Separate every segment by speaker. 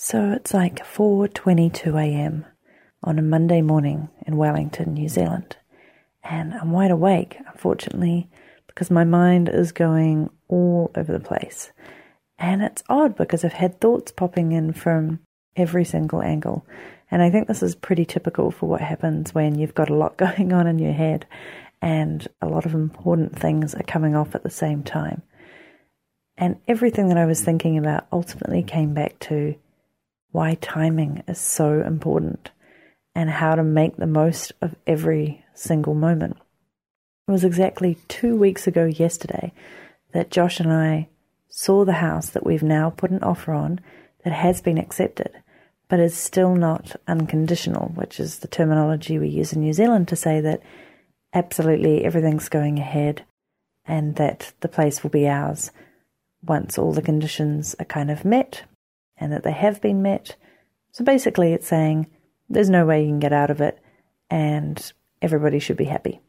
Speaker 1: So it's like 4:22 a.m. on a Monday morning in Wellington, New Zealand. And I'm wide awake, unfortunately, because my mind is going all over the place. And it's odd because I've had thoughts popping in from every single angle. And I think this is pretty typical for what happens when you've got a lot going on in your head and a lot of important things are coming off at the same time. And everything that I was thinking about ultimately came back to why timing is so important and how to make the most of every single moment. It was exactly two weeks ago yesterday that Josh and I saw the house that we've now put an offer on that has been accepted, but is still not unconditional, which is the terminology we use in New Zealand to say that absolutely everything's going ahead and that the place will be ours once all the conditions are kind of met and that they have been met. So basically, it's saying there's no way you can get out of it and everybody should be happy.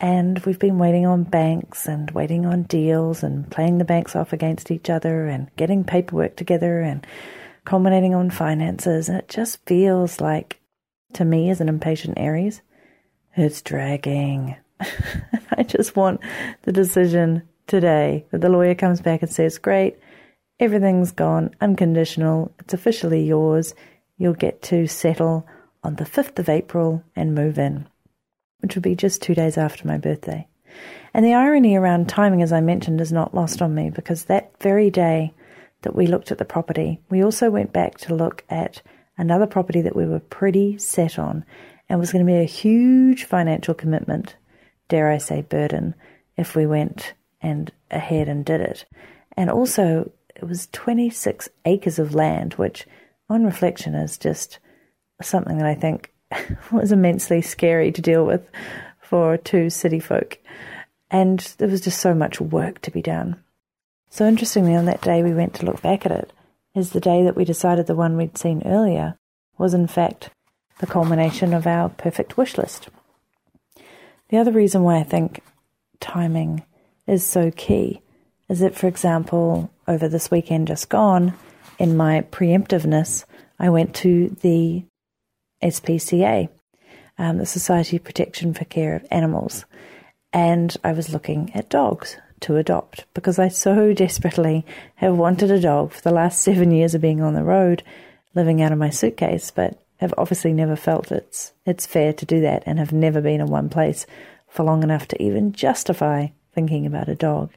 Speaker 1: And we've been waiting on banks and waiting on deals and playing the banks off against each other and getting paperwork together and culminating on finances. And it just feels like, to me as an impatient Aries, it's dragging. I just want the decision today that the lawyer comes back and says, Great, Everything's gone unconditional. It's officially yours. You'll get to settle on the 5th of April and move in, which will be just two days after my birthday. And the irony around timing, as I mentioned, is not lost on me because that very day that we looked at the property, we also went back to look at another property that we were pretty set on and was going to be a huge financial commitment, dare I say, burden, if we went and ahead and did it. And also, it was 26 acres of land, which on reflection is just something that I think was immensely scary to deal with for two city folk. And there was just so much work to be done. So interestingly, on that day we went to look back at it, is the day that we decided the one we'd seen earlier was in fact the culmination of our perfect wish list. The other reason why I think timing is so key is that, for example, over this weekend just gone, in my preemptiveness, I went to the SPCA, um, the Society of Protection for Care of Animals, and I was looking at dogs to adopt because I so desperately have wanted a dog for the last seven years of being on the road, living out of my suitcase, but have obviously never felt it's it's fair to do that and have never been in one place for long enough to even justify thinking about a dog.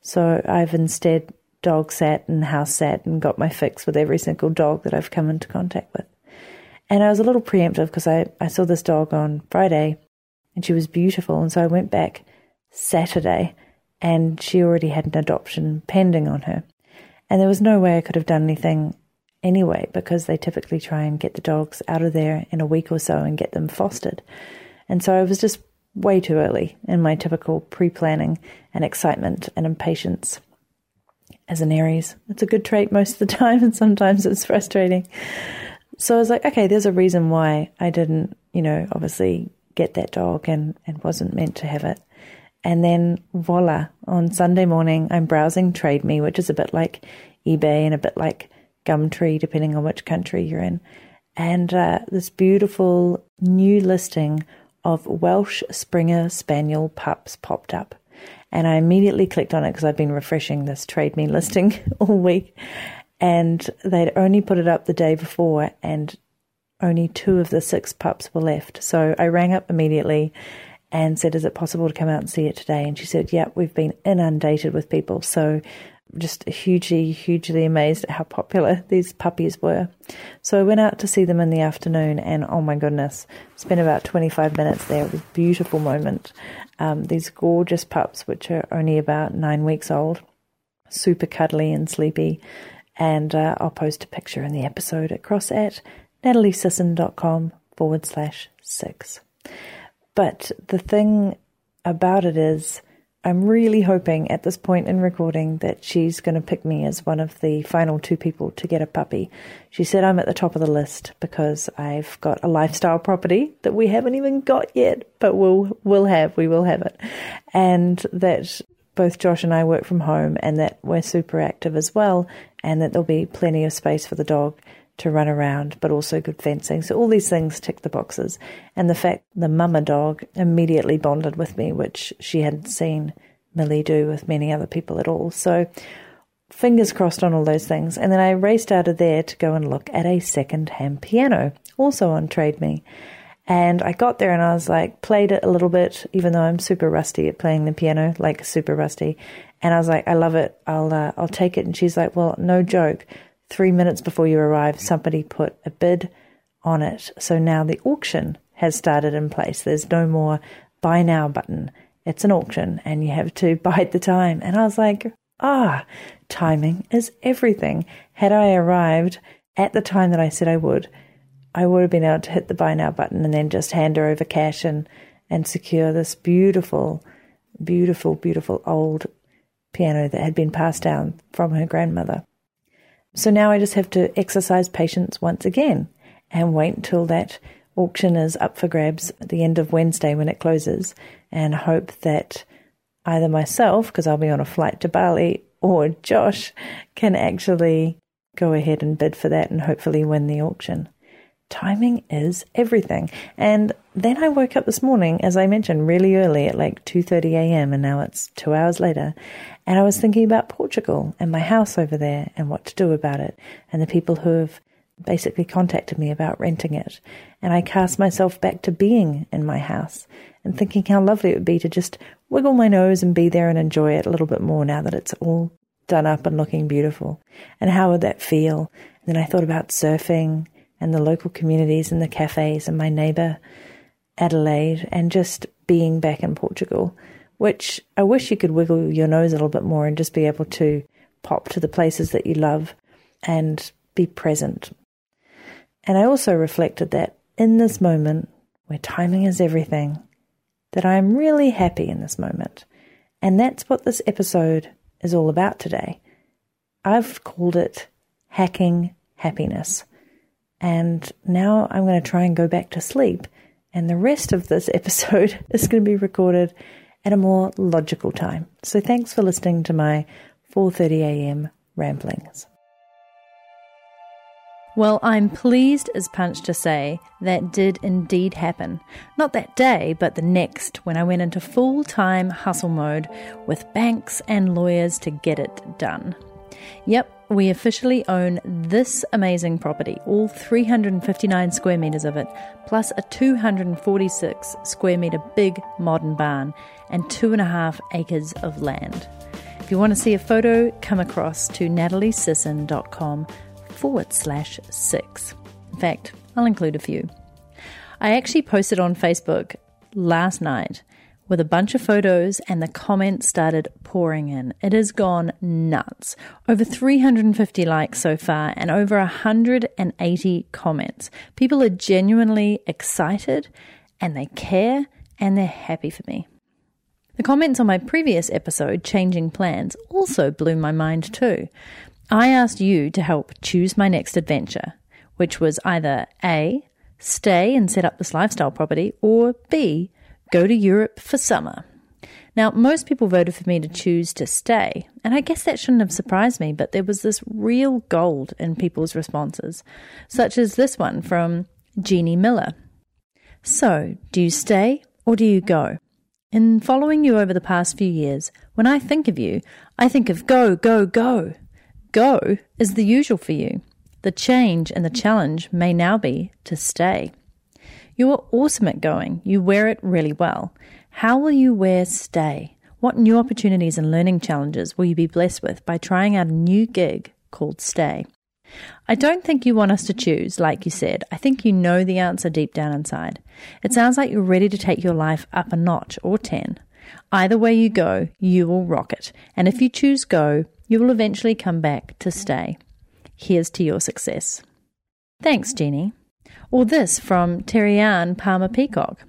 Speaker 1: So I've instead dog sat and house sat and got my fix with every single dog that I've come into contact with. And I was a little preemptive because I, I saw this dog on Friday and she was beautiful. And so I went back Saturday and she already had an adoption pending on her. And there was no way I could have done anything anyway because they typically try and get the dogs out of there in a week or so and get them fostered. And so I was just way too early in my typical pre planning and excitement and impatience. As an Aries, it's a good trait most of the time, and sometimes it's frustrating. So I was like, okay, there's a reason why I didn't, you know, obviously get that dog and, and wasn't meant to have it. And then voila, on Sunday morning, I'm browsing Trade Me, which is a bit like eBay and a bit like Gumtree, depending on which country you're in. And uh, this beautiful new listing of Welsh Springer Spaniel pups popped up. And I immediately clicked on it because I've been refreshing this Trade Me listing all week. And they'd only put it up the day before, and only two of the six pups were left. So I rang up immediately and said, Is it possible to come out and see it today? And she said, Yeah, we've been inundated with people. So just hugely, hugely amazed at how popular these puppies were. So I went out to see them in the afternoon, and oh my goodness, spent about 25 minutes there. It was a beautiful moment. Um, these gorgeous pups, which are only about nine weeks old, super cuddly and sleepy. And uh, I'll post a picture in the episode across at nataliesisson.com forward slash six. But the thing about it is, I'm really hoping at this point in recording that she's going to pick me as one of the final two people to get a puppy. She said I'm at the top of the list because I've got a lifestyle property that we haven't even got yet, but we'll we'll have we will have it, and that
Speaker 2: both Josh and I work from home and that we're super active as well, and that there'll be plenty of space for the dog to run around, but also good fencing. So all these things tick the boxes. And the fact the mama dog immediately bonded with me, which she hadn't seen Millie do with many other people at all. So fingers crossed on all those things. And then I raced out of there to go and look at a second hand piano, also on Trade Me. And I got there and I was like, played it a little bit, even though I'm super rusty at playing the piano, like super rusty. And I was like, I love it. I'll, uh, I'll take it. And she's like, well, no joke. Three minutes before you arrive, somebody put a bid on it. So now the auction has started in place. There's no more buy now button. It's an auction and you have to bide the time. And I was like, ah, timing is everything. Had I arrived at the time that I said I would, I would have been able to hit the buy now button and then just hand her over cash and, and secure this beautiful, beautiful, beautiful old piano that had been passed down from her grandmother. So now I just have to exercise patience once again and wait until that auction is up for grabs at the end of Wednesday when it closes and hope that either myself, because I'll be on a flight to Bali, or Josh can actually go ahead and bid for that and hopefully win the auction timing is everything. And then I woke up this morning, as I mentioned, really early at like 2:30 a.m. and now it's 2 hours later, and I was thinking about Portugal and my house over there and what to do about it and the people who have basically contacted me about renting it. And I cast myself back to being in my house and thinking how lovely it would be to just wiggle my nose and be there and enjoy it a little bit more now that it's all done up and looking beautiful. And how would that feel? And then I thought about surfing and the local communities and the cafes and my neighbour Adelaide and just being back in Portugal, which I wish you could wiggle your nose a little bit more and just be able to pop to the places that you love and be present. And I also reflected that in this moment, where timing is everything, that I am really happy in this moment. And that's what this episode is all about today. I've called it Hacking Happiness. And now I'm going to try and go back to sleep. And the rest of this episode is going to be recorded at a more logical time. So thanks for listening to my 4:30 a.m. ramblings.
Speaker 1: Well, I'm pleased as punch to say that did indeed happen. Not that day, but the next when I went into full time hustle mode with banks and lawyers to get it done. Yep, we officially own this amazing property, all 359 square metres of it, plus a 246 square metre big modern barn and two and a half acres of land. If you want to see a photo, come across to nataliesisson.com forward slash six. In fact, I'll include a few. I actually posted on Facebook last night with a bunch of photos, and the comments started pouring in. It has gone nuts. Over 350 likes so far, and over 180 comments. People are genuinely excited, and they care, and they're happy for me. The comments on my previous episode, Changing Plans, also blew my mind too. I asked you to help choose my next adventure, which was either A, stay and set up this lifestyle property, or B, go to Europe for summer. Now, most people voted for me to choose to stay, and I guess that shouldn't have surprised me, but there was this real gold in people's responses, such as this one from Jeannie Miller. So, do you stay or do you go? In following you over the past few years, when I think of you, I think of go, go, go. Go is the usual for you. The change and the challenge may now be to stay. You are awesome at going. You wear it really well. How will you wear stay? What new opportunities and learning challenges will you be blessed with by trying out a new gig called Stay? I don't think you want us to choose, like you said. I think you know the answer deep down inside. It sounds like you're ready to take your life up a notch or 10. Either way you go, you will rock it. And if you choose go, you will eventually come back to stay. Here's to your success. Thanks, Jeannie. Or this from Terrian Palmer Peacock.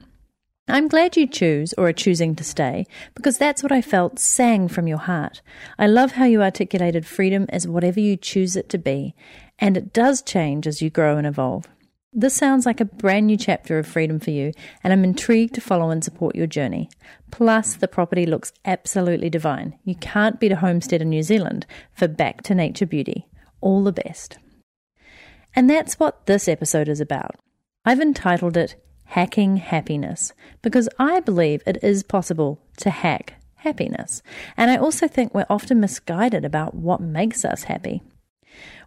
Speaker 1: I'm glad you choose or are choosing to stay because that's what I felt sang from your heart. I love how you articulated freedom as whatever you choose it to be, and it does change as you grow and evolve. This sounds like a brand new chapter of freedom for you, and I'm intrigued to follow and support your journey. Plus, the property looks absolutely divine. You can't beat a homestead in New Zealand for back to nature beauty. All the best. And that's what this episode is about. I've entitled it Hacking Happiness because I believe it is possible to hack happiness. And I also think we're often misguided about what makes us happy.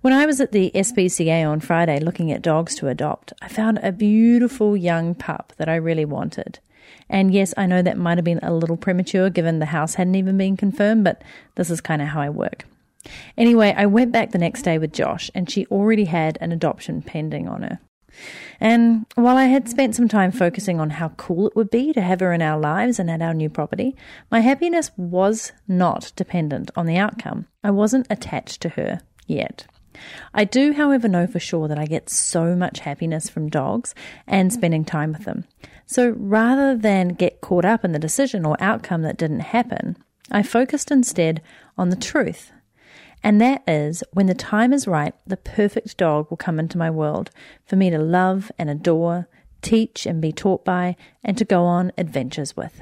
Speaker 1: When I was at the SPCA on Friday looking at dogs to adopt, I found a beautiful young pup that I really wanted. And yes, I know that might have been a little premature given the house hadn't even been confirmed, but this is kind of how I work. Anyway, I went back the next day with Josh, and she already had an adoption pending on her. And while I had spent some time focusing on how cool it would be to have her in our lives and at our new property, my happiness was not dependent on the outcome. I wasn't attached to her yet. I do, however, know for sure that I get so much happiness from dogs and spending time with them. So rather than get caught up in the decision or outcome that didn't happen, I focused instead on the truth. And that is when the time is right, the perfect dog will come into my world for me to love and adore, teach and be taught by, and to go on adventures with.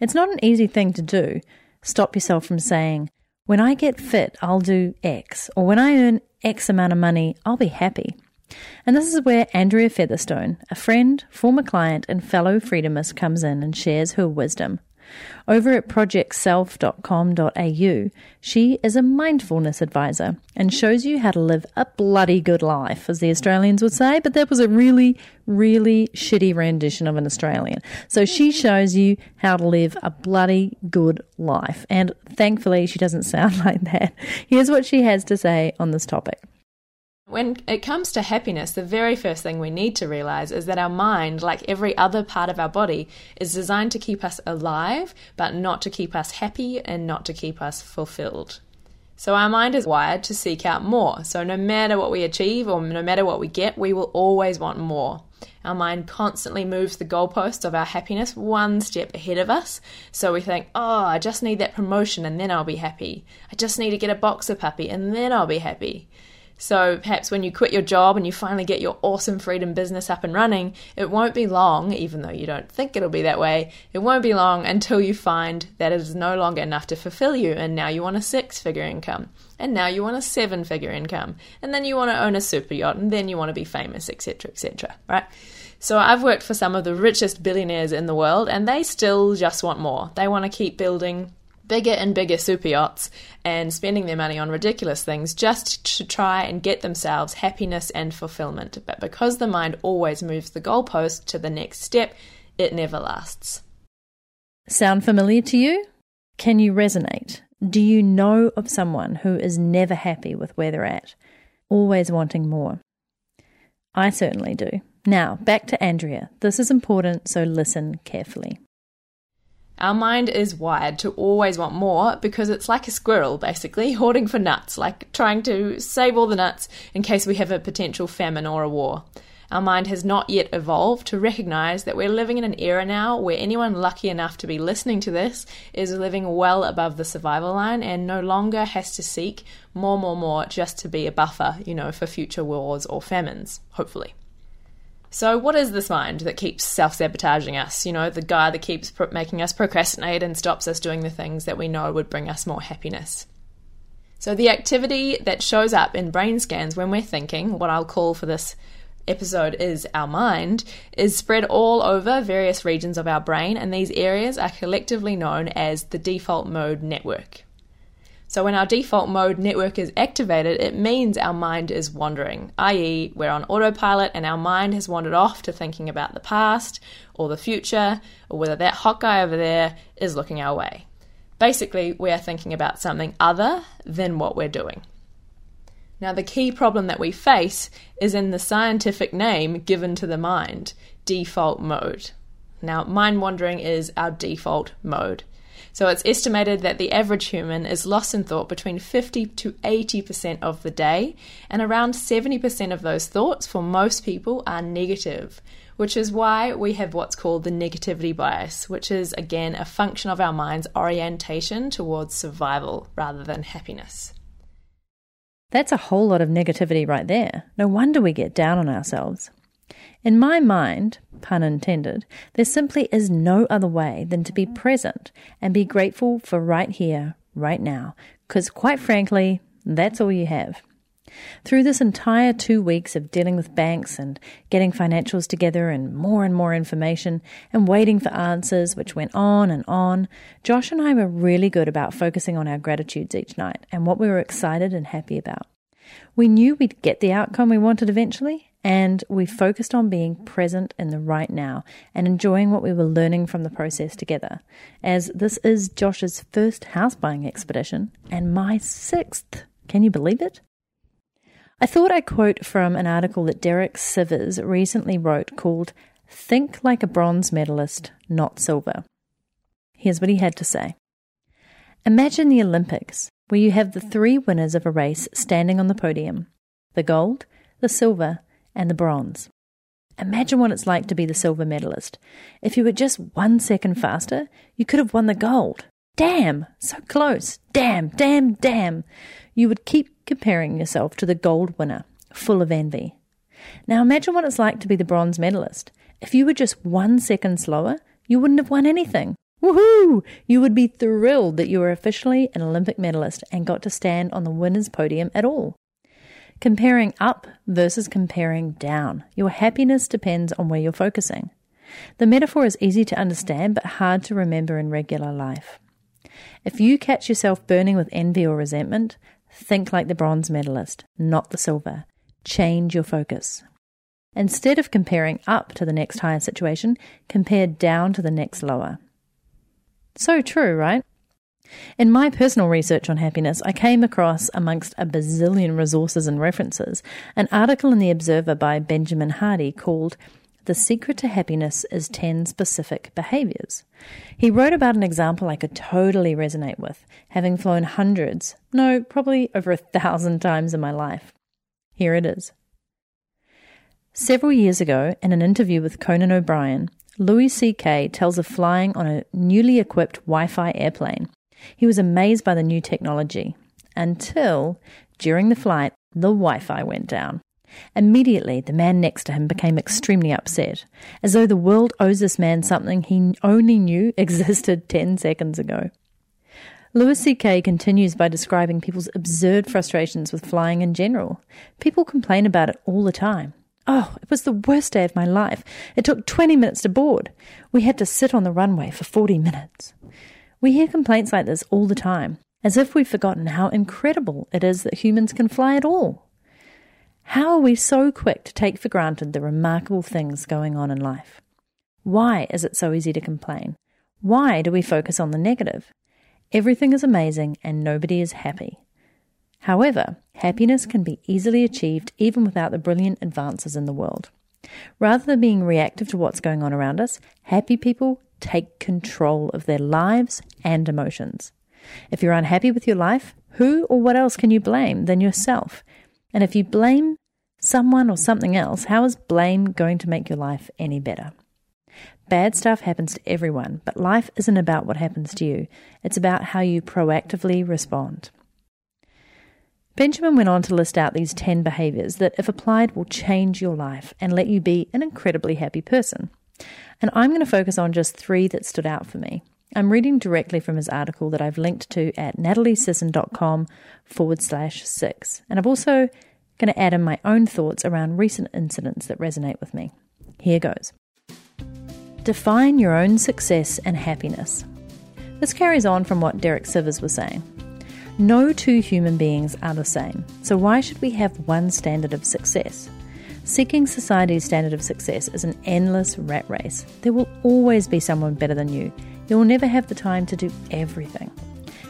Speaker 1: It's not an easy thing to do. Stop yourself from saying, when I get fit, I'll do X, or when I earn X amount of money, I'll be happy. And this is where Andrea Featherstone, a friend, former client, and fellow freedomist, comes in and shares her wisdom. Over at projectself.com.au, she is a mindfulness advisor and shows you how to live a bloody good life, as the Australians would say, but that was a really, really shitty rendition of an Australian. So she shows you how to live a bloody good life. And thankfully, she doesn't sound like that. Here's what she has to say on this topic.
Speaker 3: When it comes to happiness, the very first thing we need to realize is that our mind, like every other part of our body, is designed to keep us alive, but not to keep us happy and not to keep us fulfilled. So our mind is wired to seek out more. So no matter what we achieve or no matter what we get, we will always want more. Our mind constantly moves the goalposts of our happiness one step ahead of us. So we think, oh, I just need that promotion and then I'll be happy. I just need to get a boxer puppy and then I'll be happy. So perhaps when you quit your job and you finally get your awesome freedom business up and running, it won't be long, even though you don't think it'll be that way, it won't be long until you find that it is no longer enough to fulfill you and now you want a six figure income. And now you want a seven figure income. And then you want to own a super yacht and then you want to be famous, etc., etc. Right? So I've worked for some of the richest billionaires in the world and they still just want more. They want to keep building bigger and bigger super yachts and spending their money on ridiculous things just to try and get themselves happiness and fulfillment. But because the mind always moves the goalpost to the next step, it never lasts.
Speaker 1: Sound familiar to you? Can you resonate? Do you know of someone who is never happy with where they're at, always wanting more? I certainly do. Now, back to Andrea. This is important, so listen carefully.
Speaker 3: Our mind is wired to always want more because it's like a squirrel, basically, hoarding for nuts, like trying to save all the nuts in case we have a potential famine or a war. Our mind has not yet evolved to recognize that we're living in an era now where anyone lucky enough to be listening to this is living well above the survival line and no longer has to seek more, more, more just to be a buffer, you know, for future wars or famines, hopefully. So, what is this mind that keeps self sabotaging us? You know, the guy that keeps pro- making us procrastinate and stops us doing the things that we know would bring us more happiness. So, the activity that shows up in brain scans when we're thinking, what I'll call for this episode is our mind, is spread all over various regions of our brain, and these areas are collectively known as the default mode network. So when our default mode network is activated, it means our mind is wandering, i.e., we're on autopilot and our mind has wandered off to thinking about the past or the future or whether that hot guy over there is looking our way. Basically, we are thinking about something other than what we're doing. Now, the key problem that we face is in the scientific name given to the mind default mode. Now, mind wandering is our default mode. So it's estimated that the average human is lost in thought between 50 to 80% of the day, and around 70% of those thoughts for most people are negative, which is why we have what's called the negativity bias, which is again a function of our mind's orientation towards survival rather than happiness.
Speaker 1: That's a whole lot of negativity right there. No wonder we get down on ourselves. In my mind, pun intended, there simply is no other way than to be present and be grateful for right here, right now, because quite frankly, that's all you have. Through this entire two weeks of dealing with banks and getting financials together and more and more information and waiting for answers, which went on and on, Josh and I were really good about focusing on our gratitudes each night and what we were excited and happy about. We knew we'd get the outcome we wanted eventually, and we focused on being present in the right now and enjoying what we were learning from the process together, as this is Josh's first house buying expedition and my sixth. Can you believe it? I thought I'd quote from an article that Derek Sivers recently wrote called Think Like a Bronze Medalist, Not Silver. Here's what he had to say Imagine the Olympics, where you have the three winners of a race standing on the podium the gold, the silver, and the bronze. Imagine what it's like to be the silver medalist. If you were just one second faster, you could have won the gold. Damn, so close. Damn, damn, damn. You would keep comparing yourself to the gold winner, full of envy. Now imagine what it's like to be the bronze medalist. If you were just one second slower, you wouldn't have won anything. Woohoo! You would be thrilled that you were officially an Olympic medalist and got to stand on the winner's podium at all. Comparing up versus comparing down. Your happiness depends on where you're focusing. The metaphor is easy to understand but hard to remember in regular life. If you catch yourself burning with envy or resentment, think like the bronze medalist, not the silver. Change your focus. Instead of comparing up to the next higher situation, compare down to the next lower. So true, right? In my personal research on happiness, I came across, amongst a bazillion resources and references, an article in The Observer by Benjamin Hardy called the secret to happiness is 10 specific behaviors. He wrote about an example I could totally resonate with, having flown hundreds, no, probably over a thousand times in my life. Here it is. Several years ago, in an interview with Conan O'Brien, Louis C.K. tells of flying on a newly equipped Wi Fi airplane. He was amazed by the new technology until, during the flight, the Wi Fi went down. Immediately, the man next to him became extremely upset, as though the world owes this man something he only knew existed 10 seconds ago. Louis C.K. continues by describing people's absurd frustrations with flying in general. People complain about it all the time. Oh, it was the worst day of my life. It took 20 minutes to board. We had to sit on the runway for 40 minutes. We hear complaints like this all the time, as if we've forgotten how incredible it is that humans can fly at all. How are we so quick to take for granted the remarkable things going on in life? Why is it so easy to complain? Why do we focus on the negative? Everything is amazing and nobody is happy. However, happiness can be easily achieved even without the brilliant advances in the world. Rather than being reactive to what's going on around us, happy people take control of their lives and emotions. If you're unhappy with your life, who or what else can you blame than yourself? And if you blame someone or something else, how is blame going to make your life any better? Bad stuff happens to everyone, but life isn't about what happens to you. It's about how you proactively respond. Benjamin went on to list out these 10 behaviors that, if applied, will change your life and let you be an incredibly happy person. And I'm going to focus on just three that stood out for me. I'm reading directly from his article that I've linked to at nataliesisson.com forward slash six. And I'm also going to add in my own thoughts around recent incidents that resonate with me. Here goes. Define your own success and happiness. This carries on from what Derek Sivers was saying. No two human beings are the same, so why should we have one standard of success? Seeking society's standard of success is an endless rat race. There will always be someone better than you. You'll never have the time to do everything.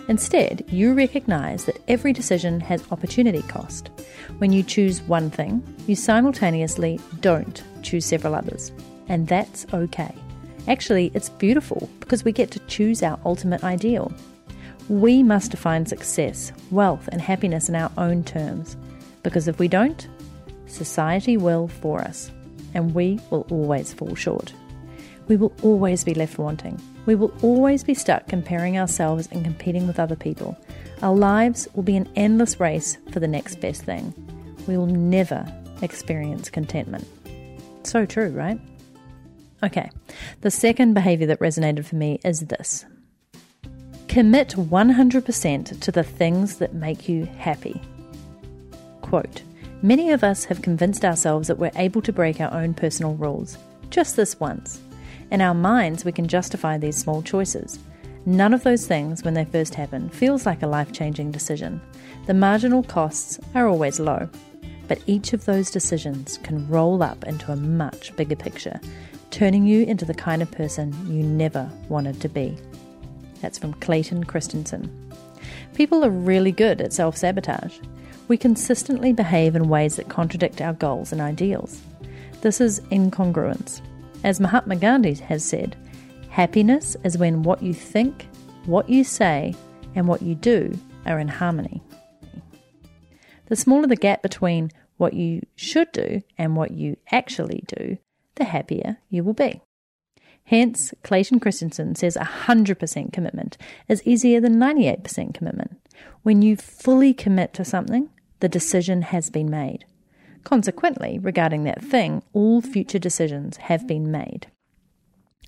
Speaker 1: Instead, you recognize that every decision has opportunity cost. When you choose one thing, you simultaneously don't choose several others. And that's okay. Actually, it's beautiful because we get to choose our ultimate ideal. We must define success, wealth, and happiness in our own terms. Because if we don't, society will for us, and we will always fall short. We will always be left wanting. We will always be stuck comparing ourselves and competing with other people. Our lives will be an endless race for the next best thing. We will never experience contentment. So true, right? Okay, the second behavior that resonated for me is this commit 100% to the things that make you happy. Quote Many of us have convinced ourselves that we're able to break our own personal rules, just this once. In our minds, we can justify these small choices. None of those things, when they first happen, feels like a life changing decision. The marginal costs are always low. But each of those decisions can roll up into a much bigger picture, turning you into the kind of person you never wanted to be. That's from Clayton Christensen. People are really good at self sabotage. We consistently behave in ways that contradict our goals and ideals. This is incongruence. As Mahatma Gandhi has said, happiness is when what you think, what you say, and what you do are in harmony. The smaller the gap between what you should do and what you actually do, the happier you will be. Hence, Clayton Christensen says 100% commitment is easier than 98% commitment. When you fully commit to something, the decision has been made. Consequently, regarding that thing, all future decisions have been made.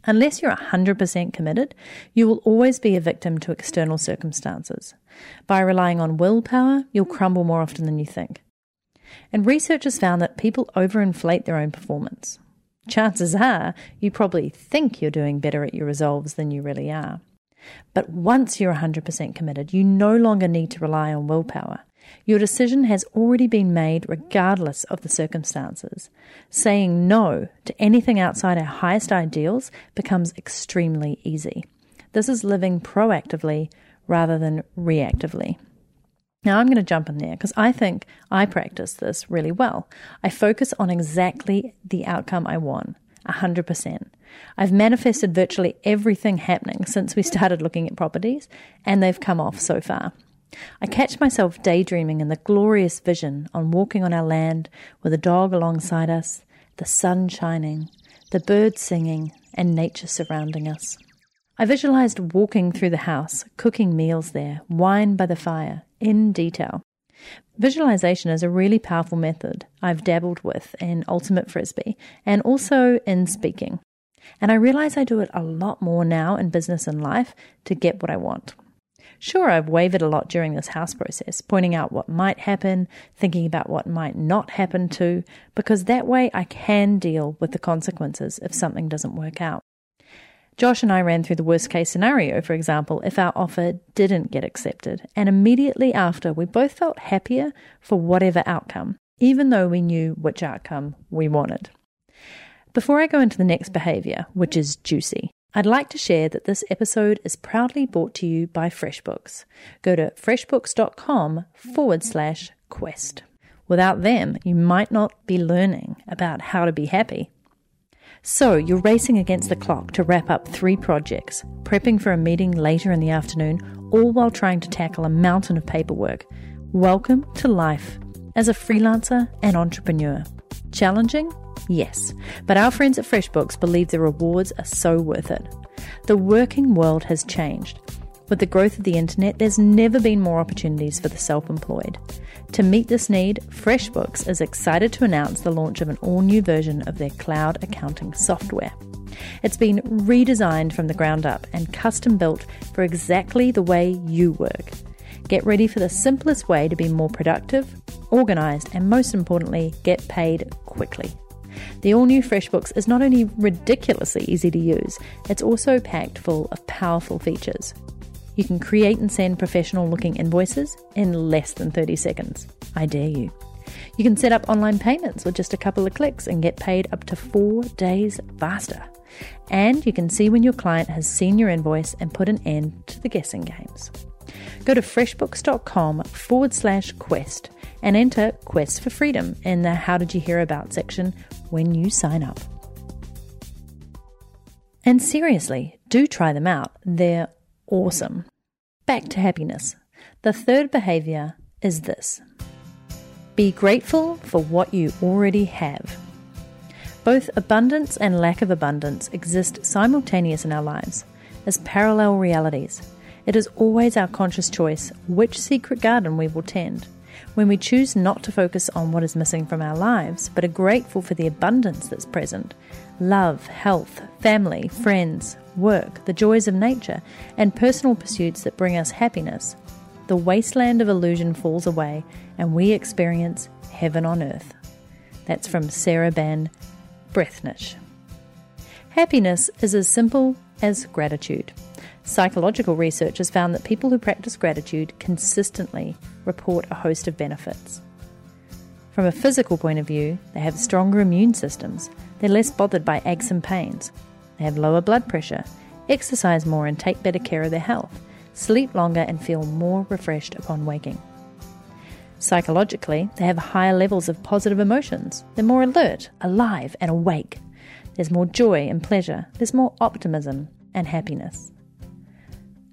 Speaker 1: Unless you're 100% committed, you will always be a victim to external circumstances. By relying on willpower, you'll crumble more often than you think. And research has found that people overinflate their own performance. Chances are you probably think you're doing better at your resolves than you really are. But once you're 100% committed, you no longer need to rely on willpower. Your decision has already been made regardless of the circumstances. Saying no to anything outside our highest ideals becomes extremely easy. This is living proactively rather than reactively. Now, I'm going to jump in there because I think I practice this really well. I focus on exactly the outcome I want, 100%. I've manifested virtually everything happening since we started looking at properties, and they've come off so far. I catch myself daydreaming in the glorious vision on walking on our land with a dog alongside us, the sun shining, the birds singing, and nature surrounding us. I visualized walking through the house, cooking meals there, wine by the fire, in detail. Visualization is a really powerful method I've dabbled with in Ultimate Frisbee and also in speaking. And I realize I do it a lot more now in business and life to get what I want. Sure, I've wavered a lot during this house process, pointing out what might happen, thinking about what might not happen too, because that way I can deal with the consequences if something doesn't work out. Josh and I ran through the worst case scenario, for example, if our offer didn't get accepted. And immediately after, we both felt happier for whatever outcome, even though we knew which outcome we wanted. Before I go into the next behavior, which is juicy, I'd like to share that this episode is proudly brought to you by FreshBooks. Go to freshbooks.com forward slash quest. Without them, you might not be learning about how to be happy. So you're racing against the clock to wrap up three projects, prepping for a meeting later in the afternoon, all while trying to tackle a mountain of paperwork. Welcome to life as a freelancer and entrepreneur. Challenging? Yes, but our friends at FreshBooks believe the rewards are so worth it. The working world has changed. With the growth of the internet, there's never been more opportunities for the self employed. To meet this need, FreshBooks is excited to announce the launch of an all new version of their cloud accounting software. It's been redesigned from the ground up and custom built for exactly the way you work. Get ready for the simplest way to be more productive, organized, and most importantly, get paid quickly. The all new FreshBooks is not only ridiculously easy to use, it's also packed full of powerful features. You can create and send professional looking invoices in less than 30 seconds. I dare you. You can set up online payments with just a couple of clicks and get paid up to four days faster. And you can see when your client has seen your invoice and put an end to the guessing games. Go to freshbooks.com forward slash quest and enter Quest for Freedom in the How Did You Hear About section when you sign up. And seriously, do try them out. They're awesome. Back to happiness. The third behavior is this be grateful for what you already have. Both abundance and lack of abundance exist simultaneous in our lives as parallel realities. It is always our conscious choice which secret garden we will tend. When we choose not to focus on what is missing from our lives, but are grateful for the abundance that's present love, health, family, friends, work, the joys of nature, and personal pursuits that bring us happiness, the wasteland of illusion falls away and we experience heaven on earth. That's from Sarah Ban Breathnach. Happiness is as simple as gratitude. Psychological research has found that people who practice gratitude consistently report a host of benefits. From a physical point of view, they have stronger immune systems, they're less bothered by aches and pains, they have lower blood pressure, exercise more and take better care of their health, sleep longer and feel more refreshed upon waking. Psychologically, they have higher levels of positive emotions. They're more alert, alive, and awake. There's more joy and pleasure. There's more optimism and happiness.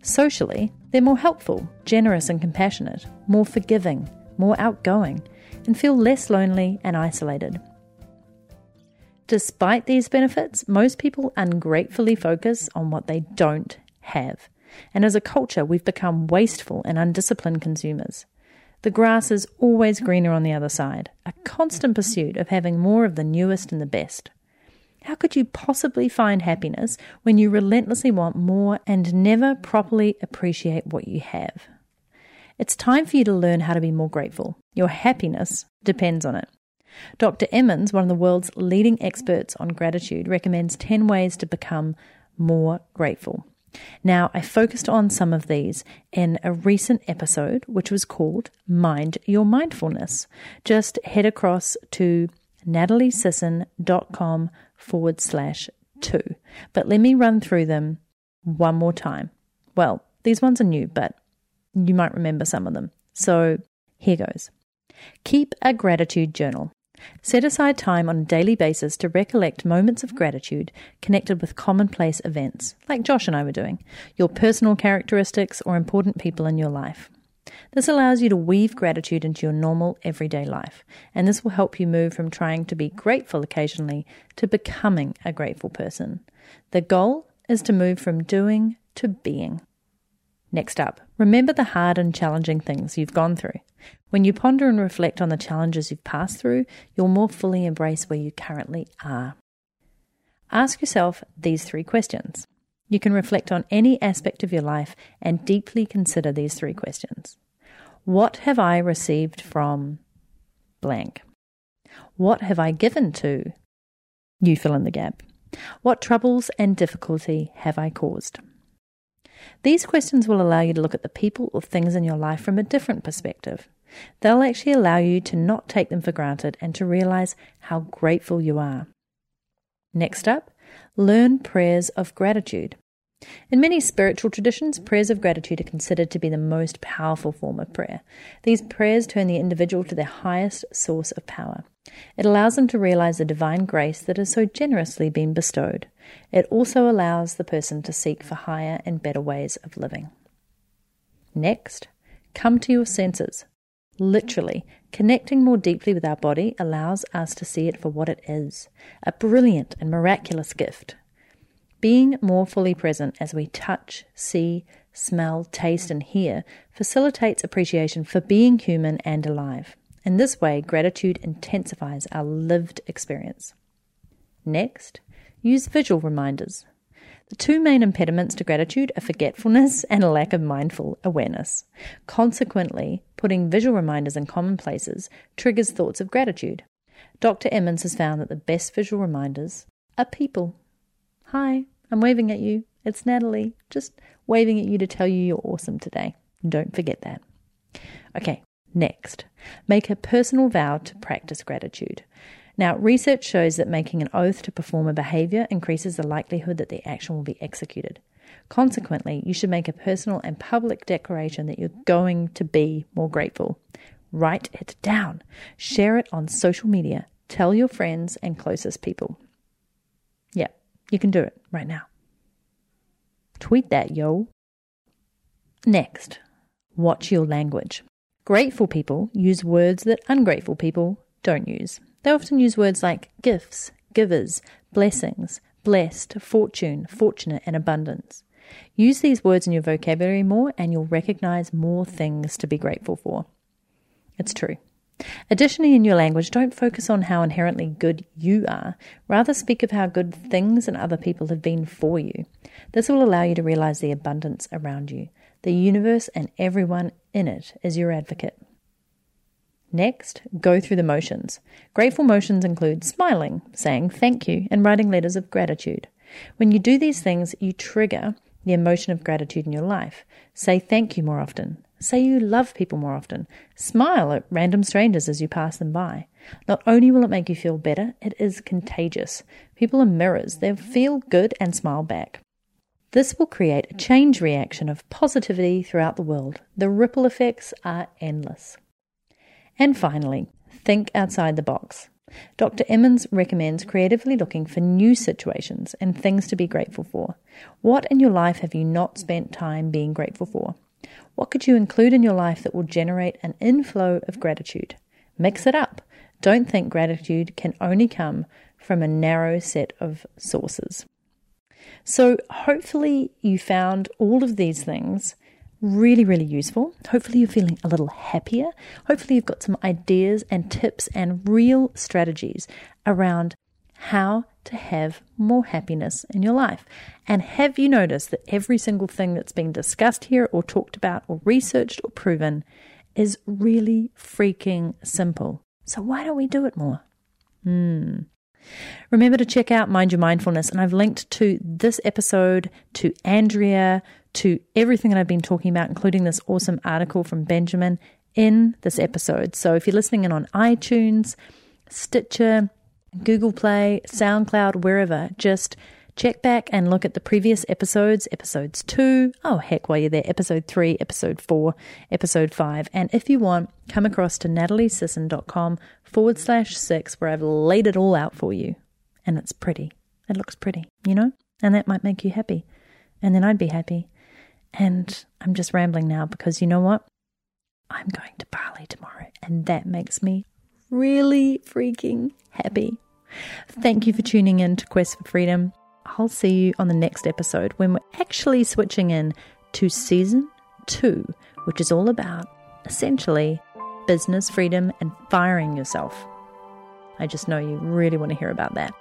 Speaker 1: Socially, they're more helpful, generous, and compassionate, more forgiving, more outgoing, and feel less lonely and isolated. Despite these benefits, most people ungratefully focus on what they don't have. And as a culture, we've become wasteful and undisciplined consumers. The grass is always greener on the other side, a constant pursuit of having more of the newest and the best. How could you possibly find happiness when you relentlessly want more and never properly appreciate what you have? It's time for you to learn how to be more grateful. Your happiness depends on it. Dr. Emmons, one of the world's leading experts on gratitude, recommends 10 ways to become more grateful. Now, I focused on some of these in a recent episode, which was called Mind Your Mindfulness. Just head across to nataliesisson.com forward slash two. But let me run through them one more time. Well, these ones are new, but you might remember some of them. So here goes. Keep a gratitude journal. Set aside time on a daily basis to recollect moments of gratitude connected with commonplace events, like Josh and I were doing, your personal characteristics, or important people in your life. This allows you to weave gratitude into your normal everyday life, and this will help you move from trying to be grateful occasionally to becoming a grateful person. The goal is to move from doing to being. Next up, remember the hard and challenging things you've gone through. When you ponder and reflect on the challenges you've passed through, you'll more fully embrace where you currently are. Ask yourself these three questions. You can reflect on any aspect of your life and deeply consider these three questions. What have I received from blank? What have I given to? You fill in the gap. What troubles and difficulty have I caused? These questions will allow you to look at the people or things in your life from a different perspective. They'll actually allow you to not take them for granted and to realize how grateful you are. Next up, learn prayers of gratitude. In many spiritual traditions, prayers of gratitude are considered to be the most powerful form of prayer. These prayers turn the individual to their highest source of power. It allows them to realize the divine grace that has so generously been bestowed. It also allows the person to seek for higher and better ways of living. Next, come to your senses. Literally, connecting more deeply with our body allows us to see it for what it is a brilliant and miraculous gift. Being more fully present as we touch, see, smell, taste, and hear facilitates appreciation for being human and alive. In this way, gratitude intensifies our lived experience. Next, use visual reminders. The two main impediments to gratitude are forgetfulness and a lack of mindful awareness. Consequently, putting visual reminders in common places triggers thoughts of gratitude. Dr. Emmons has found that the best visual reminders are people. Hi, I'm waving at you. It's Natalie. Just waving at you to tell you you're awesome today. Don't forget that. Okay, next. Make a personal vow to practice gratitude. Now, research shows that making an oath to perform a behavior increases the likelihood that the action will be executed. Consequently, you should make a personal and public declaration that you're going to be more grateful. Write it down. Share it on social media. Tell your friends and closest people. Yeah, you can do it right now. Tweet that, yo. Next, watch your language. Grateful people use words that ungrateful people don't use. They often use words like gifts, givers, blessings, blessed, fortune, fortunate, and abundance. Use these words in your vocabulary more, and you'll recognize more things to be grateful for. It's true. Additionally, in your language, don't focus on how inherently good you are. Rather, speak of how good things and other people have been for you. This will allow you to realize the abundance around you. The universe and everyone in it is your advocate. Next, go through the motions. Grateful motions include smiling, saying thank you, and writing letters of gratitude. When you do these things, you trigger the emotion of gratitude in your life. Say thank you more often. Say you love people more often. Smile at random strangers as you pass them by. Not only will it make you feel better, it is contagious. People are mirrors, they feel good and smile back. This will create a change reaction of positivity throughout the world. The ripple effects are endless. And finally, think outside the box. Dr. Emmons recommends creatively looking for new situations and things to be grateful for. What in your life have you not spent time being grateful for? What could you include in your life that will generate an inflow of gratitude? Mix it up. Don't think gratitude can only come from a narrow set of sources. So, hopefully, you found all of these things really, really useful. Hopefully, you're feeling a little happier. Hopefully, you've got some ideas and tips and real strategies around how to have more happiness in your life. And have you noticed that every single thing that's been discussed here, or talked about, or researched, or proven is really freaking simple? So, why don't we do it more? Hmm. Remember to check out Mind Your Mindfulness, and I've linked to this episode, to Andrea, to everything that I've been talking about, including this awesome article from Benjamin in this episode. So if you're listening in on iTunes, Stitcher, Google Play, SoundCloud, wherever, just check back and look at the previous episodes, episodes two, oh heck, while you're there, episode three, episode four, episode five. And if you want, come across to nataliesisson.com forward slash six, where I've laid it all out for you. And it's pretty. It looks pretty, you know? And that might make you happy. And then I'd be happy. And I'm just rambling now because you know what? I'm going to Bali tomorrow, and that makes me really freaking happy. Thank you for tuning in to Quest for Freedom. I'll see you on the next episode when we're actually switching in to season two, which is all about essentially business freedom and firing yourself. I just know you really want to hear about that.